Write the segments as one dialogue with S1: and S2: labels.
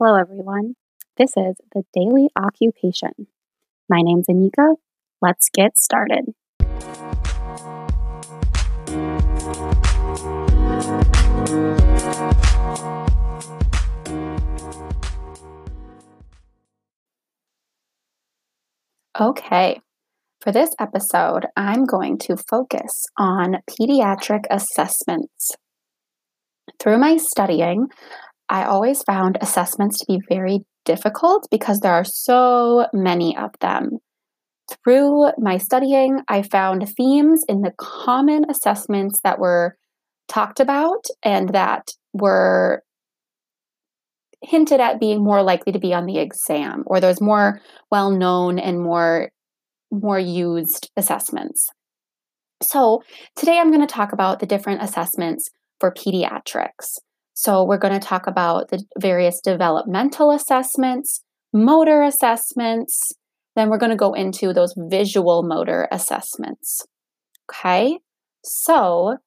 S1: Hello, everyone. This is the Daily Occupation. My name's Anika. Let's get started. Okay, for this episode, I'm going to focus on pediatric assessments. Through my studying, I always found assessments to be very difficult because there are so many of them. Through my studying, I found themes in the common assessments that were talked about and that were hinted at being more likely to be on the exam or those more well known and more more used assessments. So, today I'm going to talk about the different assessments for pediatrics. So, we're going to talk about the various developmental assessments, motor assessments, then we're going to go into those visual motor assessments. Okay, so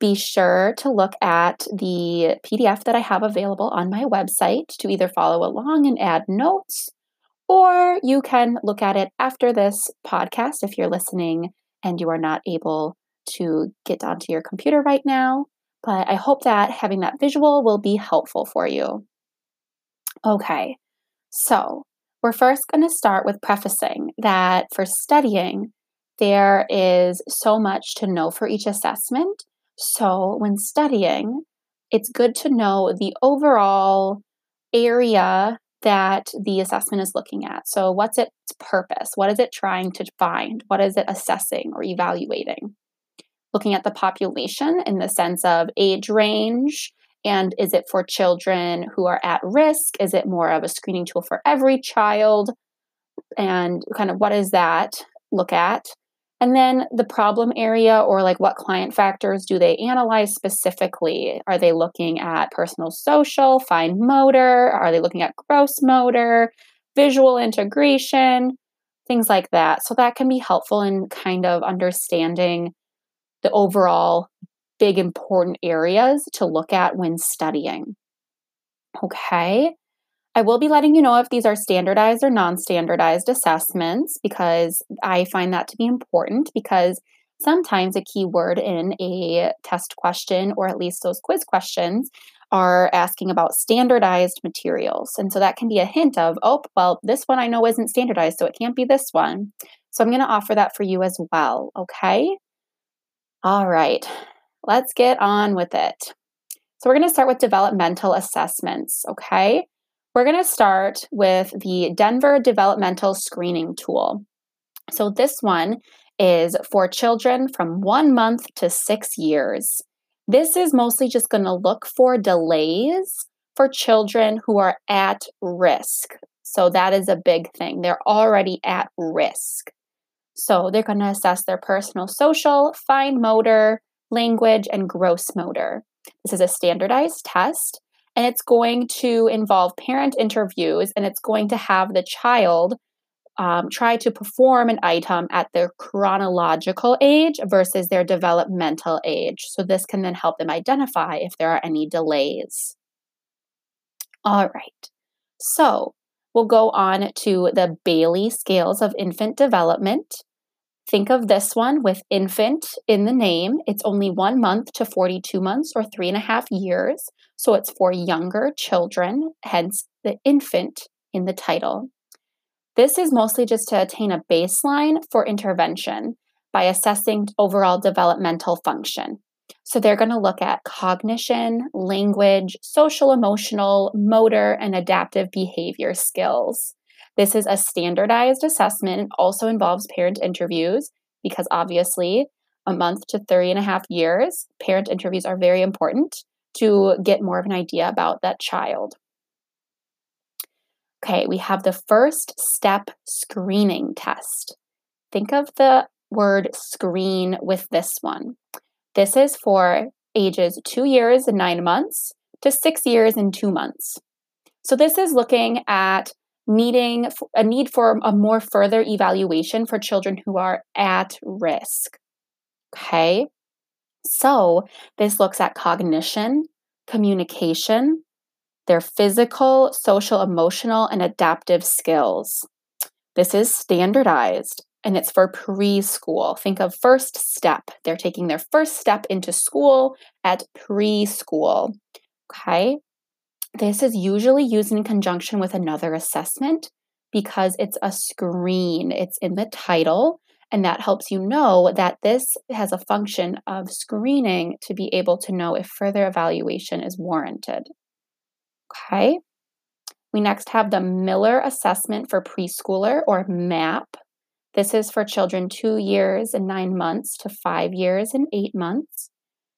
S1: be sure to look at the PDF that I have available on my website to either follow along and add notes, or you can look at it after this podcast if you're listening and you are not able to get onto your computer right now. But I hope that having that visual will be helpful for you. Okay, so we're first going to start with prefacing that for studying, there is so much to know for each assessment. So when studying, it's good to know the overall area that the assessment is looking at. So, what's its purpose? What is it trying to find? What is it assessing or evaluating? Looking at the population in the sense of age range and is it for children who are at risk? Is it more of a screening tool for every child? And kind of what does that look at? And then the problem area or like what client factors do they analyze specifically? Are they looking at personal social, fine motor? Are they looking at gross motor, visual integration, things like that? So that can be helpful in kind of understanding the overall big important areas to look at when studying. Okay. I will be letting you know if these are standardized or non standardized assessments because I find that to be important because sometimes a keyword in a test question or at least those quiz questions are asking about standardized materials. And so that can be a hint of, oh, well, this one I know isn't standardized, so it can't be this one. So I'm going to offer that for you as well. Okay. All right, let's get on with it. So, we're going to start with developmental assessments, okay? We're going to start with the Denver Developmental Screening Tool. So, this one is for children from one month to six years. This is mostly just going to look for delays for children who are at risk. So, that is a big thing. They're already at risk. So they're going to assess their personal social, fine motor, language, and gross motor. This is a standardized test, and it's going to involve parent interviews, and it's going to have the child um, try to perform an item at their chronological age versus their developmental age. So this can then help them identify if there are any delays. All right. So we'll go on to the Bayley scales of infant development. Think of this one with infant in the name. It's only one month to 42 months or three and a half years. So it's for younger children, hence the infant in the title. This is mostly just to attain a baseline for intervention by assessing overall developmental function. So they're going to look at cognition, language, social emotional, motor, and adaptive behavior skills. This is a standardized assessment also involves parent interviews because obviously, a month to three and a half years, parent interviews are very important to get more of an idea about that child. Okay, we have the first step screening test. Think of the word screen with this one. This is for ages two years and nine months to six years and two months. So, this is looking at needing a need for a more further evaluation for children who are at risk. Okay. So, this looks at cognition, communication, their physical, social, emotional, and adaptive skills. This is standardized and it's for preschool. Think of first step. They're taking their first step into school at preschool. Okay. This is usually used in conjunction with another assessment because it's a screen, it's in the title, and that helps you know that this has a function of screening to be able to know if further evaluation is warranted. Okay. We next have the Miller Assessment for Preschooler or MAP. This is for children two years and nine months to five years and eight months.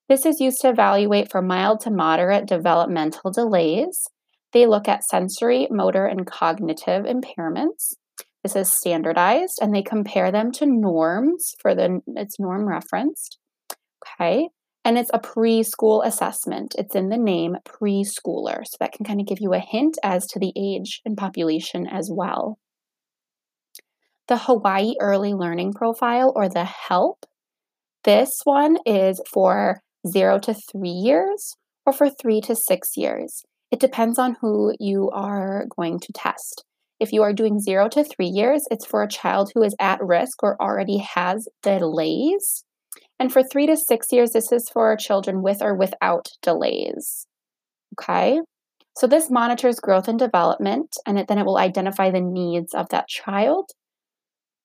S1: This is used to evaluate for mild to moderate developmental delays. They look at sensory, motor, and cognitive impairments. This is standardized and they compare them to norms for the it's norm referenced. Okay. And it's a preschool assessment. It's in the name preschooler. So that can kind of give you a hint as to the age and population as well. The Hawaii Early Learning Profile or the HELP. This one is for zero to three years or for three to six years. It depends on who you are going to test. If you are doing zero to three years, it's for a child who is at risk or already has delays. And for three to six years, this is for children with or without delays. Okay. So this monitors growth and development, and it, then it will identify the needs of that child.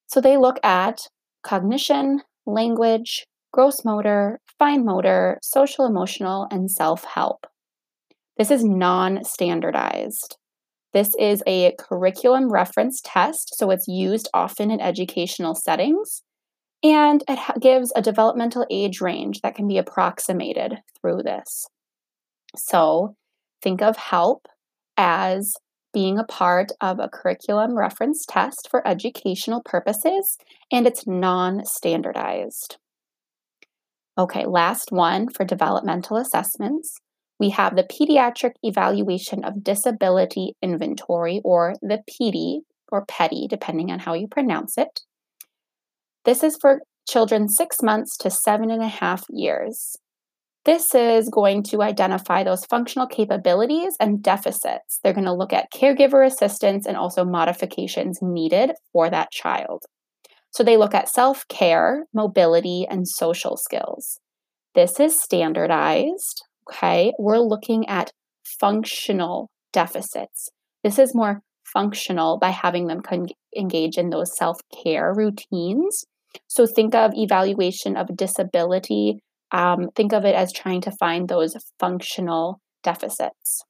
S1: So they look at cognition, language, gross motor, fine motor, social emotional, and self help. This is non standardized. This is a curriculum reference test, so it's used often in educational settings, and it gives a developmental age range that can be approximated through this. So think of HELP as being a part of a curriculum reference test for educational purposes, and it's non standardized. Okay, last one for developmental assessments we have the Pediatric Evaluation of Disability Inventory, or the PD, or PEDI, depending on how you pronounce it. This is for children six months to seven and a half years. This is going to identify those functional capabilities and deficits. They're going to look at caregiver assistance and also modifications needed for that child. So they look at self care, mobility, and social skills. This is standardized Okay, we're looking at functional deficits. This is more functional by having them con- engage in those self care routines. So think of evaluation of disability. Um, think of it as trying to find those functional deficits.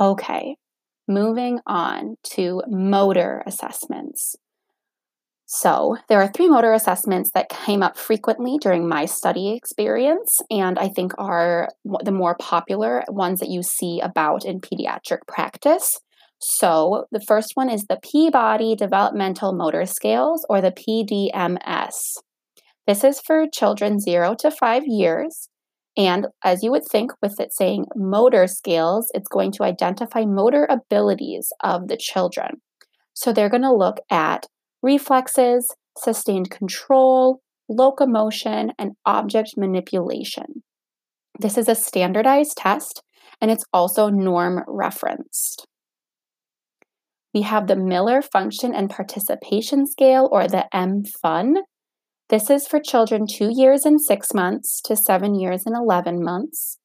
S1: Okay, moving on to motor assessments. So, there are three motor assessments that came up frequently during my study experience, and I think are the more popular ones that you see about in pediatric practice. So, the first one is the Peabody Developmental Motor Scales, or the PDMS. This is for children 0 to 5 years. And as you would think, with it saying motor scales, it's going to identify motor abilities of the children. So, they're going to look at reflexes, sustained control, locomotion, and object manipulation. This is a standardized test and it's also norm referenced. We have the Miller Function and Participation Scale, or the MFUN. This is for children two years and six months to seven years and 11 months.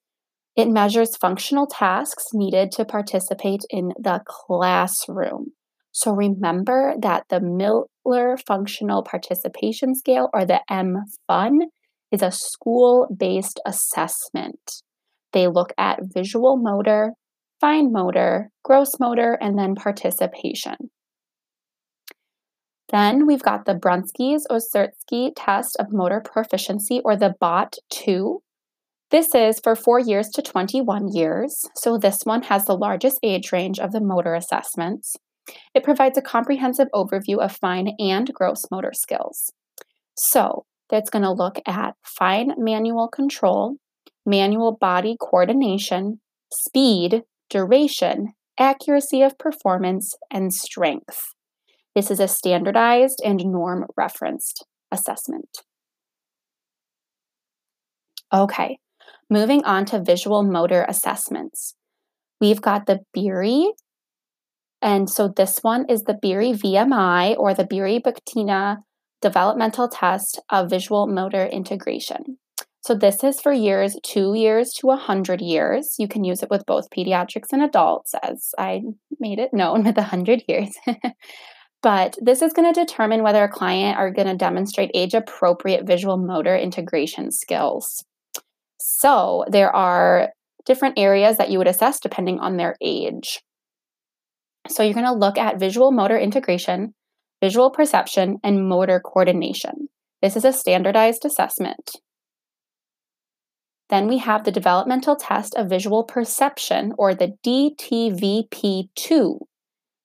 S1: It measures functional tasks needed to participate in the classroom. So remember that the Miller Functional Participation Scale, or the MFUN, is a school based assessment. They look at visual motor, fine motor, gross motor, and then participation. Then we've got the Bruininks-Oseretsky test of motor proficiency, or the BOT 2. This is for 4 years to 21 years, so this one has the largest age range of the motor assessments. It provides a comprehensive overview of fine and gross motor skills. So, that's going to look at fine manual control, manual body coordination, speed, duration, accuracy of performance, and strength. This is a standardized and norm referenced assessment. Okay, Moving on to visual motor assessments. We've got the Beery, and so this one is the Beery VMI or the Beery Buktenica Developmental Test of Visual Motor Integration. So this is for years two years to 100 years. You can use it with both pediatrics and adults, as I made it known with 100 years. but this is going to determine whether a client are going to demonstrate age appropriate visual motor integration skills. So there are different areas that you would assess depending on their age. So you're going to look at visual motor integration, visual perception, and motor coordination. This is a standardized assessment. Then we have the developmental test of visual perception, or the DTVP2.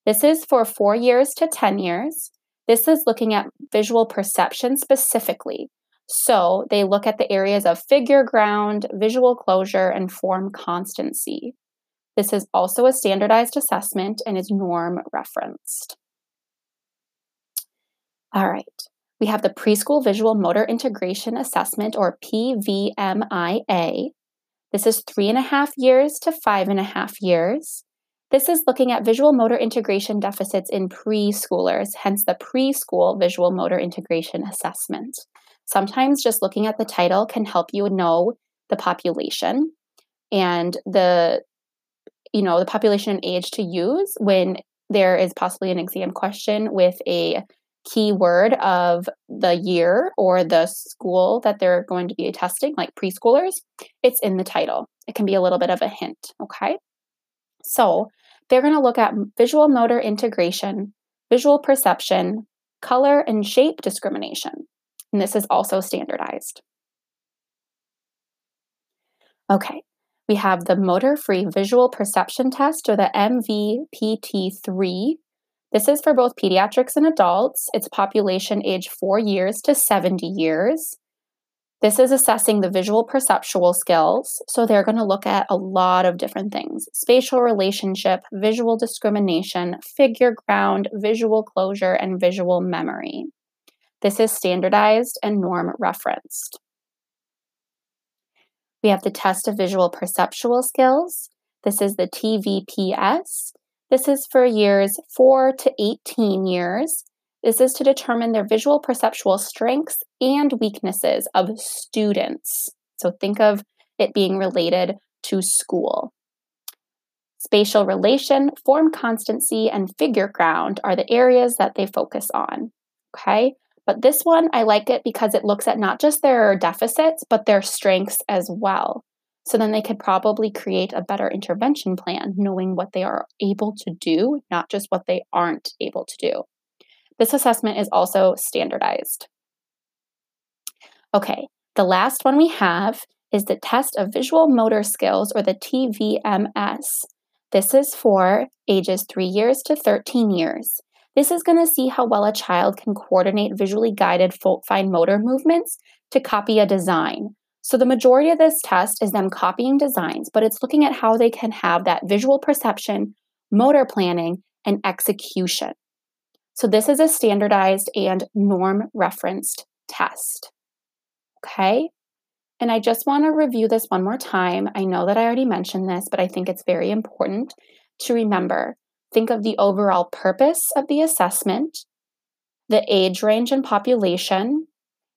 S1: This is for four years to 10 years. This is looking at visual perception specifically. So they look at the areas of figure ground, visual closure, and form constancy. This is also a standardized assessment and is norm referenced. All right, we have the Preschool Visual Motor Integration Assessment, or PVMIA. This is three and a half years to five and a half years. This is looking at visual motor integration deficits in preschoolers, hence the Preschool Visual Motor Integration Assessment. Sometimes just looking at the title can help you know the population and the you know the population and age to use when there is possibly an exam question with a keyword of the year or the school that they're going to be testing, like preschoolers, it's in the title. It can be a little bit of a hint, okay? So they're going to look at visual motor integration, visual perception, color and shape discrimination. And this is also standardized. Okay, we have the motor free visual perception test or the MVPT3 this is for both pediatrics and adults. It's population age four years to 70 years. This is assessing the visual perceptual skills. So they're going to look at a lot of different things spatial relationship, visual discrimination, figure ground, visual closure, and visual memory. This is standardized and norm referenced. We have the test of visual perceptual skills. This is the TVPS. This is for years 4 to 18 years. This is to determine their visual perceptual strengths and weaknesses of students. So think of it being related to school. Spatial relation, form constancy, and figure ground are the areas that they focus on. Okay, but this one I like it because it looks at not just their deficits, but their strengths as well. So then they could probably create a better intervention plan, knowing what they are able to do, not just what they aren't able to do. This assessment is also standardized. Okay, the last one we have is the test of visual motor skills or the TVMS. This is for ages 3 years to 13 years. This is going to see how well a child can coordinate visually guided fine motor movements to copy a design. So the majority of this test is them copying designs, but it's looking at how they can have that visual perception, motor planning, and execution. So this is a standardized and norm referenced test. Okay? And I just want to review this one more time. I know that I already mentioned this, but I think it's very important to remember. Think of the overall purpose of the assessment, the age range and population,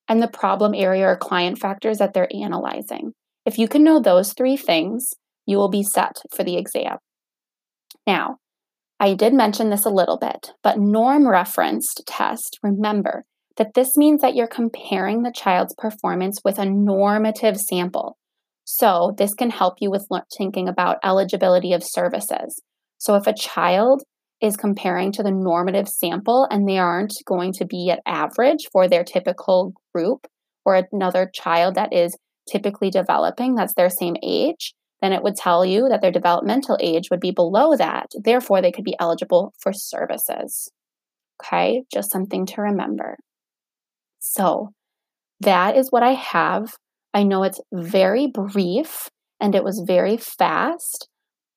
S1: and the problem area or client factors that they're analyzing. If you can know those three things, you will be set for the exam. Now, I did mention this a little bit, but norm referenced test, remember that this means that you're comparing the child's performance with a normative sample. So, this can help you with thinking about eligibility of services. So, if a child is comparing to the normative sample and they aren't going to be at average for their typical group or another child that is typically developing that's their same age, then it would tell you that their developmental age would be below that. Therefore, they could be eligible for services. Okay, just something to remember. So, that is what I have. I know it's very brief and it was very fast,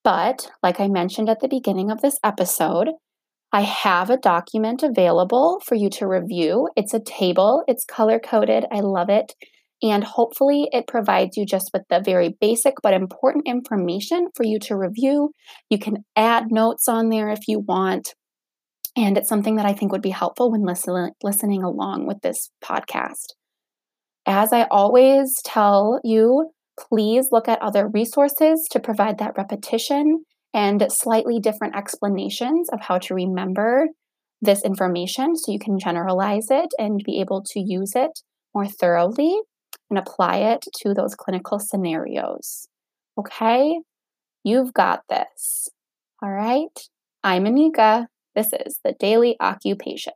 S1: but, like I mentioned at the beginning of this episode, I have a document available for you to review. It's a table, it's color coded. I love it. And hopefully, it provides you just with the very basic but important information for you to review. You can add notes on there if you want. And it's something that I think would be helpful when listen, listening along with this podcast. As I always tell you, please look at other resources to provide that repetition and slightly different explanations of how to remember this information so you can generalize it and be able to use it more thoroughly and apply it to those clinical scenarios. Okay? You've got this. All right? I'm Anika. This is the Daily Occupation.